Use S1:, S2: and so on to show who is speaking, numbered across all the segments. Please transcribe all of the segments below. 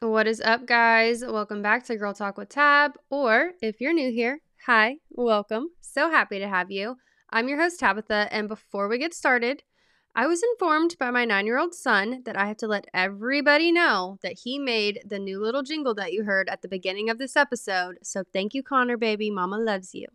S1: What is up, guys? Welcome back to Girl Talk with Tab. Or if you're new here, hi, welcome. So happy to have you. I'm your host, Tabitha. And before we get started, I was informed by my nine year old son that I have to let everybody know that he made the new little jingle that you heard at the beginning of this episode. So thank you, Connor, baby. Mama loves you.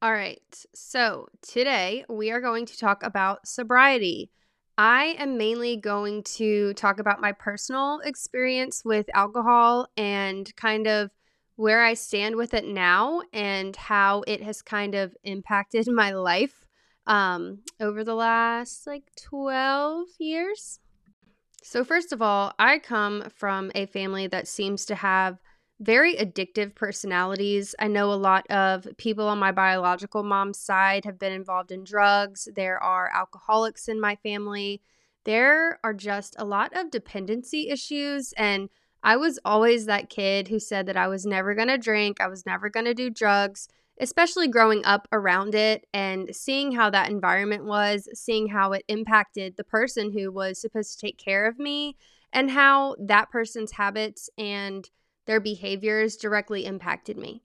S1: All right. So today we are going to talk about sobriety. I am mainly going to talk about my personal experience with alcohol and kind of where I stand with it now and how it has kind of impacted my life um, over the last like 12 years. So, first of all, I come from a family that seems to have very addictive personalities. I know a lot of people on my biological mom's side have been involved in drugs. There are alcoholics in my family. There are just a lot of dependency issues. And I was always that kid who said that I was never going to drink, I was never going to do drugs, especially growing up around it and seeing how that environment was, seeing how it impacted the person who was supposed to take care of me, and how that person's habits and their behaviors directly impacted me.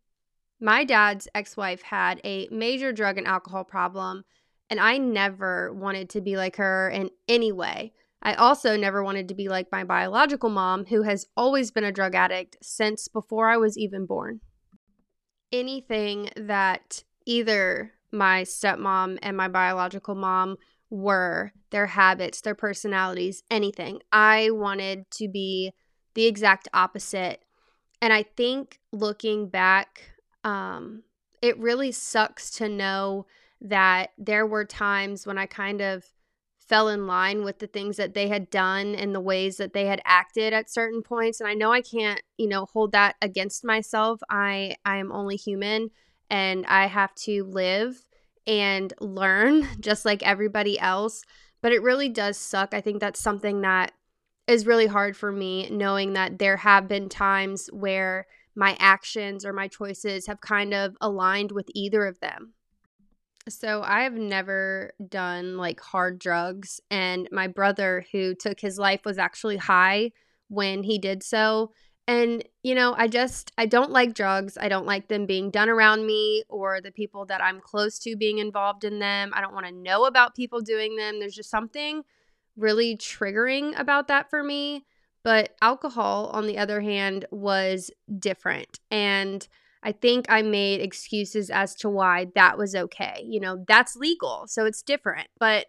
S1: My dad's ex wife had a major drug and alcohol problem, and I never wanted to be like her in any way. I also never wanted to be like my biological mom, who has always been a drug addict since before I was even born. Anything that either my stepmom and my biological mom were, their habits, their personalities, anything, I wanted to be the exact opposite and I think looking back, um, it really sucks to know that there were times when I kind of fell in line with the things that they had done and the ways that they had acted at certain points and I know I can't, you know, hold that against myself. I I am only human and I have to live and learn just like everybody else, but it really does suck. I think that's something that is really hard for me knowing that there have been times where my actions or my choices have kind of aligned with either of them. So I have never done like hard drugs and my brother who took his life was actually high when he did so. And you know, I just I don't like drugs. I don't like them being done around me or the people that I'm close to being involved in them. I don't want to know about people doing them. There's just something really triggering about that for me. But alcohol, on the other hand, was different. And I think I made excuses as to why that was okay. You know, that's legal, so it's different. But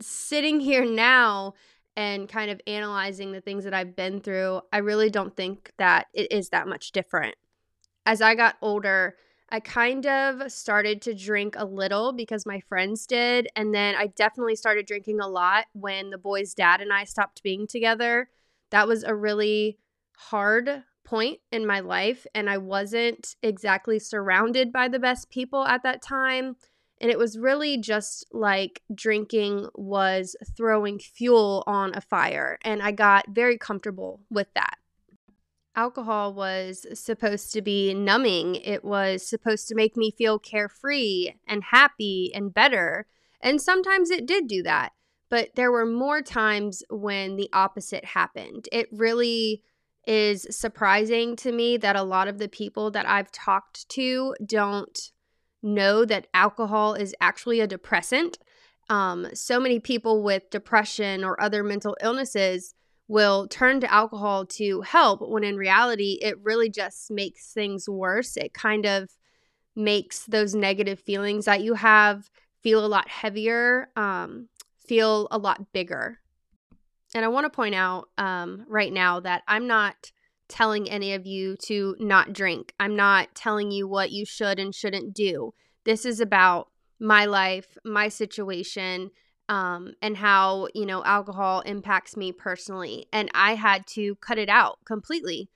S1: sitting here now and kind of analyzing the things that I've been through, I really don't think that it is that much different. As I got older, I kind of started to drink a little because my friends did. And then I definitely started drinking a lot when the boy's dad and I stopped being together. That was a really hard point in my life. And I wasn't exactly surrounded by the best people at that time. And it was really just like drinking was throwing fuel on a fire. And I got very comfortable with that alcohol was supposed to be numbing. It was supposed to make me feel carefree and happy and better. And sometimes it did do that. But there were more times when the opposite happened. It really is surprising to me that a lot of the people that I've talked to don't know that alcohol is actually a depressant. Um, so many people with depression or other mental illnesses will turn to alcohol to help when in reality it really just makes things worse. It kind of makes those negative feelings that you have feel a lot heavier, um, feel a lot bigger. And I want to point out um, right now that I'm not telling any of you to not drink. I'm not telling you what you should and shouldn't do. This is about my life, my situation, um, and how you know alcohol impacts me personally and i had to cut it out completely.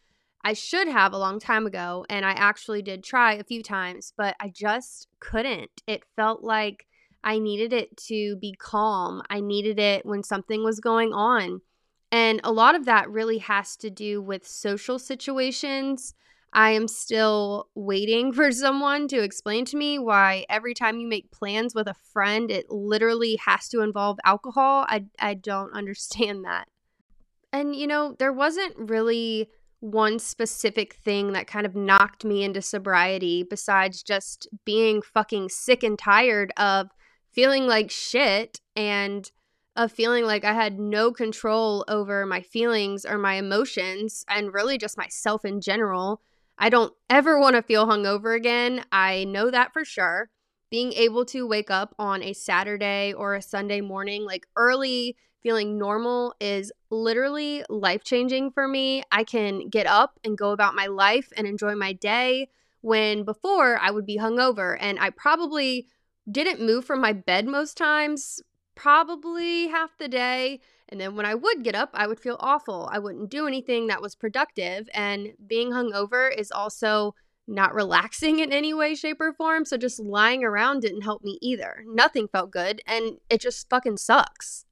S1: I should have a long time ago and i actually did try a few times but i just couldn't. It felt like i needed it to be calm. I needed it when something was going on. And a lot of that really has to do with social situations I am still waiting for someone to explain to me why every time you make plans with a friend, it literally has to involve alcohol. I, I don't understand that. And, you know, there wasn't really one specific thing that kind of knocked me into sobriety besides just being fucking sick and tired of feeling like shit and of feeling like I had no control over my feelings or my emotions and really just myself in general. I don't ever want to feel hungover again. I know that for sure. Being able to wake up on a Saturday or a Sunday morning, like early, feeling normal, is literally life changing for me. I can get up and go about my life and enjoy my day when before I would be hungover and I probably didn't move from my bed most times, probably half the day. And then when I would get up, I would feel awful. I wouldn't do anything that was productive. And being hungover is also not relaxing in any way, shape, or form. So just lying around didn't help me either. Nothing felt good. And it just fucking sucks.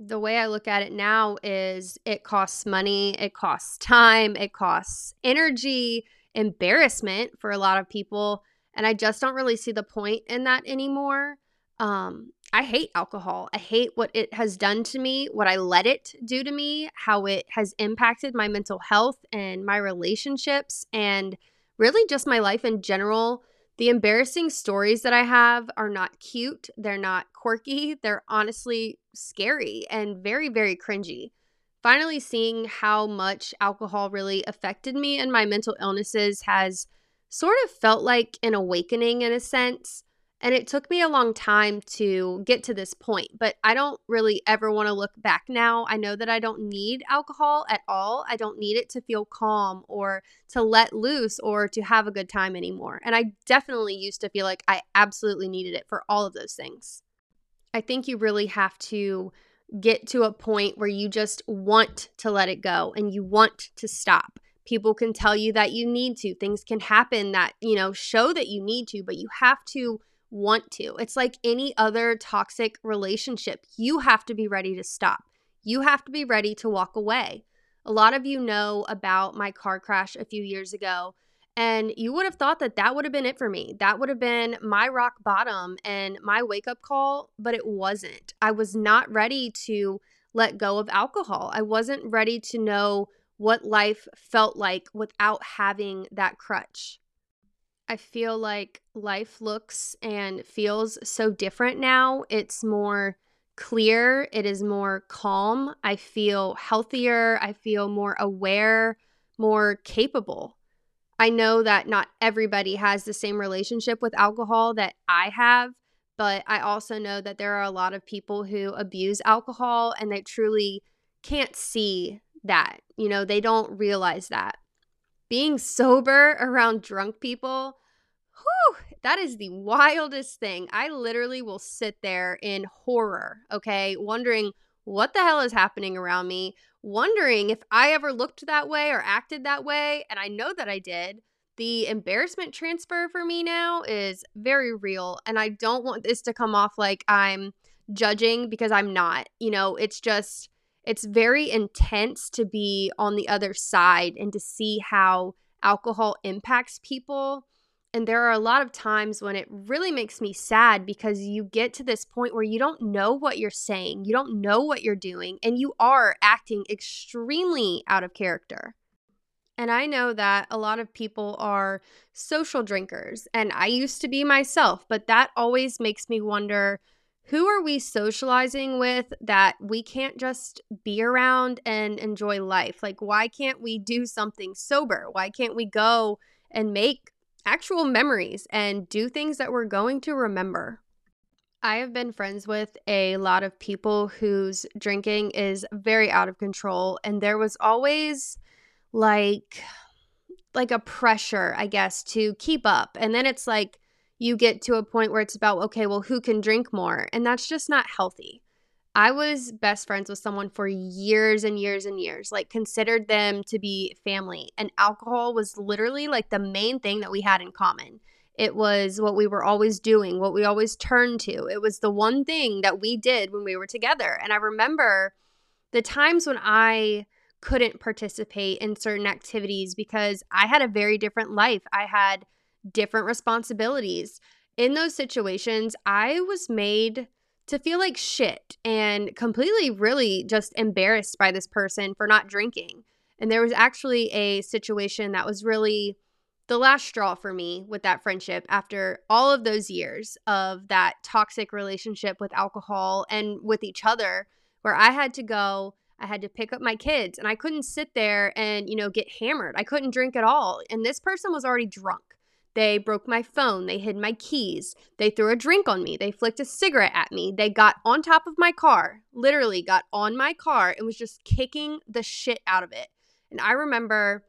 S1: The way I look at it now is it costs money, it costs time, it costs energy, embarrassment for a lot of people. And I just don't really see the point in that anymore. Um, I hate alcohol. I hate what it has done to me, what I let it do to me, how it has impacted my mental health and my relationships, and really just my life in general. The embarrassing stories that I have are not cute. They're not quirky. They're honestly scary and very, very cringy. Finally, seeing how much alcohol really affected me and my mental illnesses has sort of felt like an awakening in a sense. And it took me a long time to get to this point, but I don't really ever want to look back now. I know that I don't need alcohol at all. I don't need it to feel calm or to let loose or to have a good time anymore. And I definitely used to feel like I absolutely needed it for all of those things. I think you really have to get to a point where you just want to let it go and you want to stop. People can tell you that you need to. Things can happen that, you know, show that you need to, but you have to want to. It's like any other toxic relationship. You have to be ready to stop. You have to be ready to walk away. A lot of you know about my car crash a few years ago, and you would have thought that that would have been it for me. That would have been my rock bottom and my wake up call, but it wasn't. I was not ready to let go of alcohol. I wasn't ready to know what life felt like without having that crutch. I feel like life looks and feels so different now. It's more clear, it is more calm. I feel healthier, I feel more aware, more capable. I know that not everybody has the same relationship with alcohol that I have, but I also know that there are a lot of people who abuse alcohol and they truly can't see that. You know, they don't realize that. Being sober around drunk people Whew, that is the wildest thing. I literally will sit there in horror, okay, wondering what the hell is happening around me, wondering if I ever looked that way or acted that way. And I know that I did. The embarrassment transfer for me now is very real. And I don't want this to come off like I'm judging because I'm not. You know, it's just, it's very intense to be on the other side and to see how alcohol impacts people and there are a lot of times when it really makes me sad because you get to this point where you don't know what you're saying, you don't know what you're doing, and you are acting extremely out of character. And I know that a lot of people are social drinkers, and I used to be myself, but that always makes me wonder who are we socializing with that we can't just be around and enjoy life? Like, why can't we do something sober? Why can't we go and make actual memories and do things that we're going to remember. I have been friends with a lot of people whose drinking is very out of control and there was always like like a pressure, I guess, to keep up. And then it's like you get to a point where it's about okay, well, who can drink more? And that's just not healthy. I was best friends with someone for years and years and years, like considered them to be family. And alcohol was literally like the main thing that we had in common. It was what we were always doing, what we always turned to. It was the one thing that we did when we were together. And I remember the times when I couldn't participate in certain activities because I had a very different life. I had different responsibilities. In those situations, I was made to feel like shit and completely, really just embarrassed by this person for not drinking. And there was actually a situation that was really the last straw for me with that friendship after all of those years of that toxic relationship with alcohol and with each other, where I had to go. I had to pick up my kids and I couldn't sit there and, you know, get hammered. I couldn't drink at all. And this person was already drunk. They broke my phone. They hid my keys. They threw a drink on me. They flicked a cigarette at me. They got on top of my car, literally got on my car and was just kicking the shit out of it. And I remember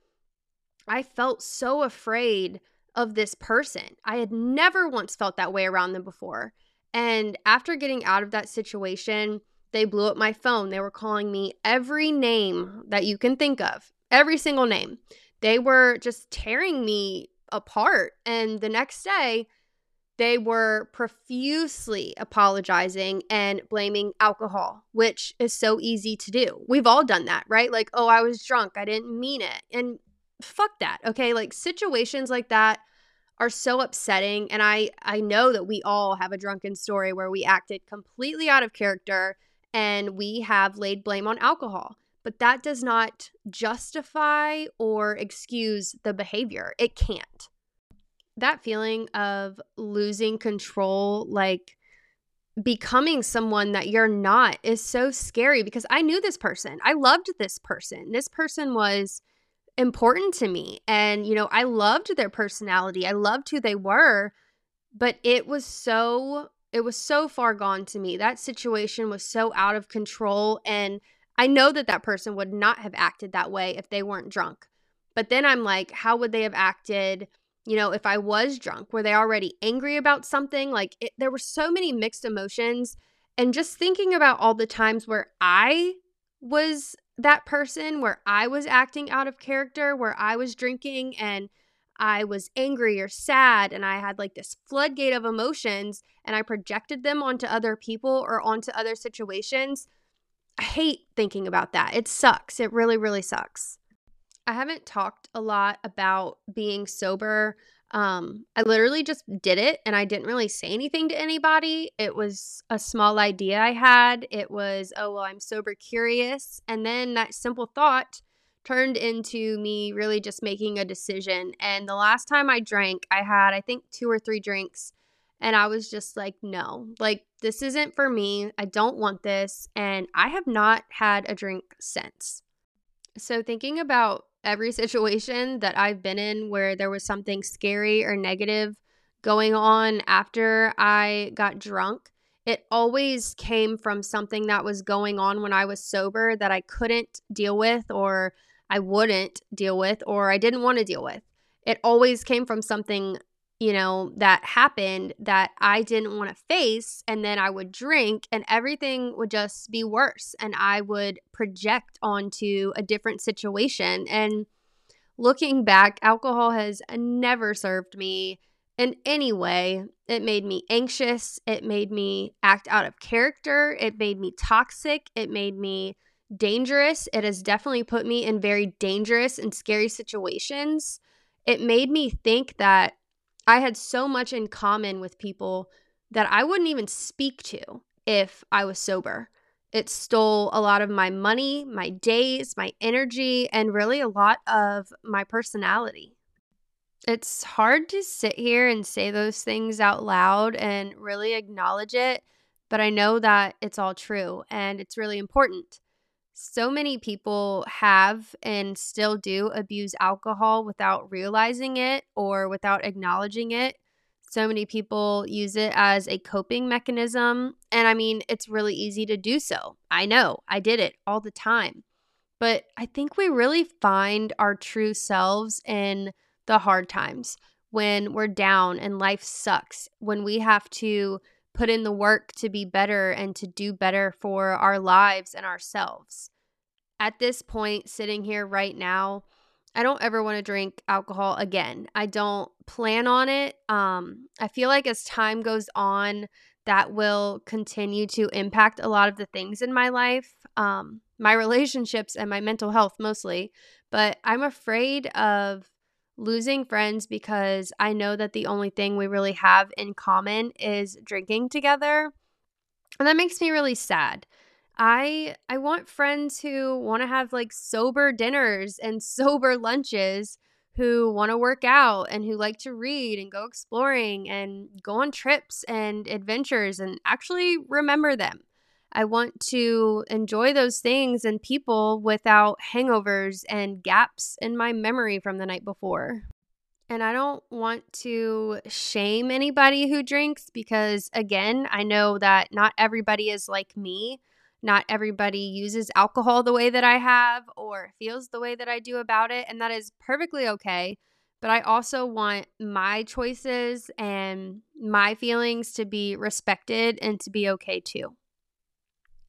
S1: I felt so afraid of this person. I had never once felt that way around them before. And after getting out of that situation, they blew up my phone. They were calling me every name that you can think of, every single name. They were just tearing me apart. And the next day, they were profusely apologizing and blaming alcohol, which is so easy to do. We've all done that, right? Like, oh, I was drunk. I didn't mean it. And fuck that. Okay? Like situations like that are so upsetting and I I know that we all have a drunken story where we acted completely out of character and we have laid blame on alcohol but that does not justify or excuse the behavior. It can't. That feeling of losing control, like becoming someone that you're not, is so scary because I knew this person. I loved this person. This person was important to me. And, you know, I loved their personality, I loved who they were, but it was so. It was so far gone to me. That situation was so out of control. And I know that that person would not have acted that way if they weren't drunk. But then I'm like, how would they have acted, you know, if I was drunk? Were they already angry about something? Like, it, there were so many mixed emotions. And just thinking about all the times where I was that person, where I was acting out of character, where I was drinking and I was angry or sad, and I had like this floodgate of emotions and I projected them onto other people or onto other situations I hate thinking about that. It sucks. It really, really sucks. I haven't talked a lot about being sober. Um, I literally just did it and I didn't really say anything to anybody. It was a small idea I had. It was, oh, well, I'm sober curious. And then that simple thought turned into me really just making a decision. And the last time I drank, I had, I think, two or three drinks and I was just like, no, like, this isn't for me. I don't want this. And I have not had a drink since. So, thinking about every situation that I've been in where there was something scary or negative going on after I got drunk, it always came from something that was going on when I was sober that I couldn't deal with or I wouldn't deal with or I didn't want to deal with. It always came from something you know, that happened that I didn't want to face. And then I would drink and everything would just be worse. And I would project onto a different situation. And looking back, alcohol has never served me in any way. It made me anxious. It made me act out of character. It made me toxic. It made me dangerous. It has definitely put me in very dangerous and scary situations. It made me think that I had so much in common with people that I wouldn't even speak to if I was sober. It stole a lot of my money, my days, my energy, and really a lot of my personality. It's hard to sit here and say those things out loud and really acknowledge it, but I know that it's all true and it's really important so many people have and still do abuse alcohol without realizing it or without acknowledging it. So many people use it as a coping mechanism. And I mean, it's really easy to do so. I know, I did it all the time. But I think we really find our true selves in the hard times when we're down and life sucks, when we have to put in the work to be better and to do better for our lives and ourselves. At this point, sitting here right now, I don't ever want to drink alcohol again. I don't plan on it. Um, I feel like as time goes on, that will continue to impact a lot of the things in my life, um, my relationships and my mental health mostly. But I'm afraid of losing friends because I know that the only thing we really have in common is drinking together. And that makes me really sad. I I want friends who want to have like sober dinners and sober lunches who want to work out and who like to read and go exploring and go on trips and adventures and actually remember them. I want to enjoy those things and people without hangovers and gaps in my memory from the night before. And I don't want to shame anybody who drinks because, again, I know that not everybody is like me. Not everybody uses alcohol the way that I have or feels the way that I do about it. And that is perfectly okay. But I also want my choices and my feelings to be respected and to be okay too.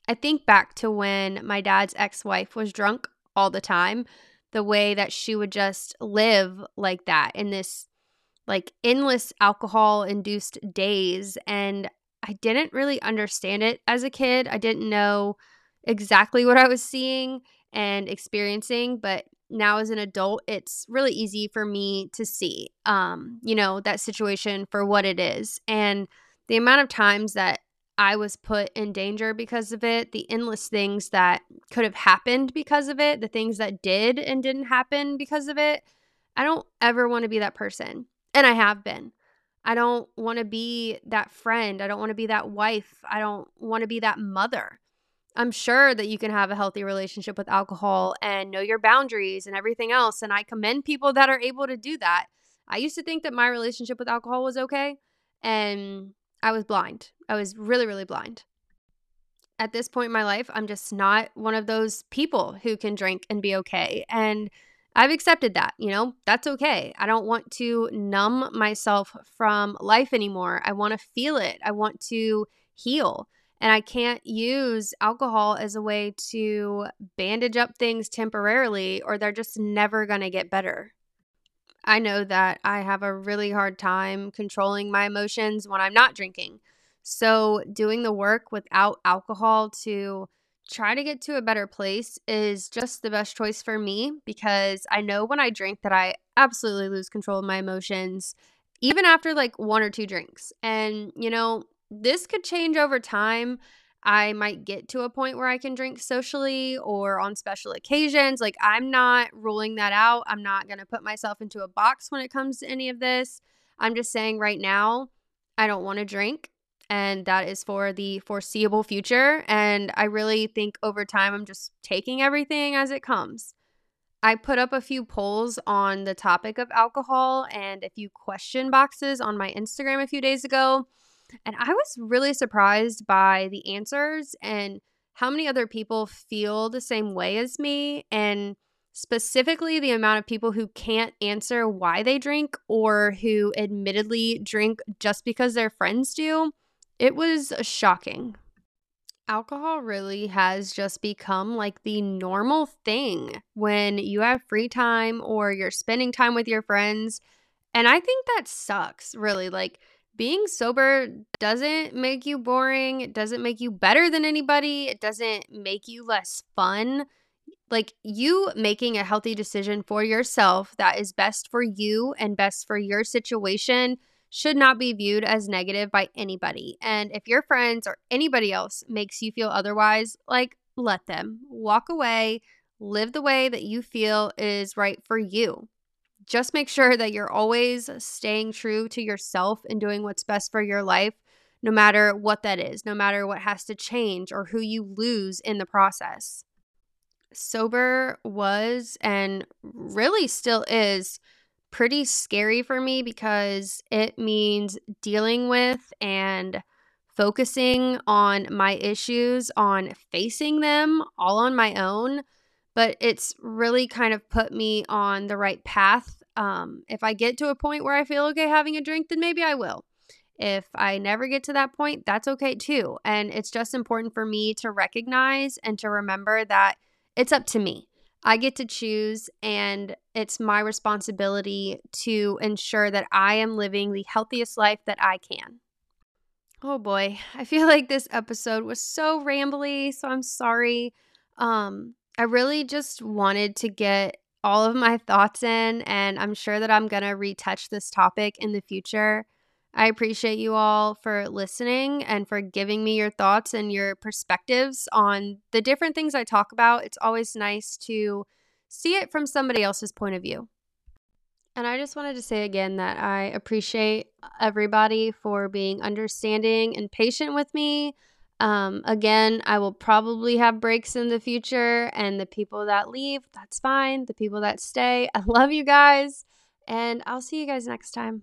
S1: I think back to when my dad's ex wife was drunk all the time, the way that she would just live like that in this like endless alcohol induced days. And I didn't really understand it as a kid. I didn't know exactly what I was seeing and experiencing, but now as an adult, it's really easy for me to see, um, you know, that situation for what it is. And the amount of times that I was put in danger because of it, the endless things that could have happened because of it, the things that did and didn't happen because of it. I don't ever want to be that person. And I have been. I don't want to be that friend. I don't want to be that wife. I don't want to be that mother. I'm sure that you can have a healthy relationship with alcohol and know your boundaries and everything else. And I commend people that are able to do that. I used to think that my relationship with alcohol was okay, and I was blind. I was really, really blind. At this point in my life, I'm just not one of those people who can drink and be okay. And I've accepted that, you know, that's okay. I don't want to numb myself from life anymore. I want to feel it. I want to heal. And I can't use alcohol as a way to bandage up things temporarily, or they're just never going to get better. I know that I have a really hard time controlling my emotions when I'm not drinking. So, doing the work without alcohol to try to get to a better place is just the best choice for me because I know when I drink that I absolutely lose control of my emotions, even after like one or two drinks. And, you know, this could change over time. I might get to a point where I can drink socially or on special occasions. Like, I'm not ruling that out. I'm not going to put myself into a box when it comes to any of this. I'm just saying right now, I don't want to drink and that is for the foreseeable future. And I really think over time, I'm just taking everything as it comes. I put up a few polls on the topic of alcohol and a few question boxes on my Instagram a few days ago. And I was really surprised by the answers and how many other people feel the same way as me, and specifically the amount of people who can't answer why they drink or who admittedly drink just because their friends do. It was shocking. Alcohol really has just become like the normal thing when you have free time or you're spending time with your friends. And I think that sucks, really. Like, being sober doesn't make you boring. It doesn't make you better than anybody. It doesn't make you less fun. Like, you making a healthy decision for yourself that is best for you and best for your situation should not be viewed as negative by anybody. And if your friends or anybody else makes you feel otherwise, like let them walk away, live the way that you feel is right for you. Just make sure that you're always staying true to yourself and doing what's best for your life, no matter what that is, no matter what has to change or who you lose in the process. Sober was and really still is pretty scary for me because it means dealing with and focusing on my issues, on facing them all on my own. But it's really kind of put me on the right path. Um, if I get to a point where I feel okay having a drink, then maybe I will. If I never get to that point, that's okay too. And it's just important for me to recognize and to remember that it's up to me. I get to choose, and it's my responsibility to ensure that I am living the healthiest life that I can. Oh boy, I feel like this episode was so rambly, so I'm sorry. Um, I really just wanted to get all of my thoughts in, and I'm sure that I'm gonna retouch this topic in the future. I appreciate you all for listening and for giving me your thoughts and your perspectives on the different things I talk about. It's always nice to see it from somebody else's point of view. And I just wanted to say again that I appreciate everybody for being understanding and patient with me. Um, again, I will probably have breaks in the future, and the people that leave, that's fine. The people that stay, I love you guys, and I'll see you guys next time.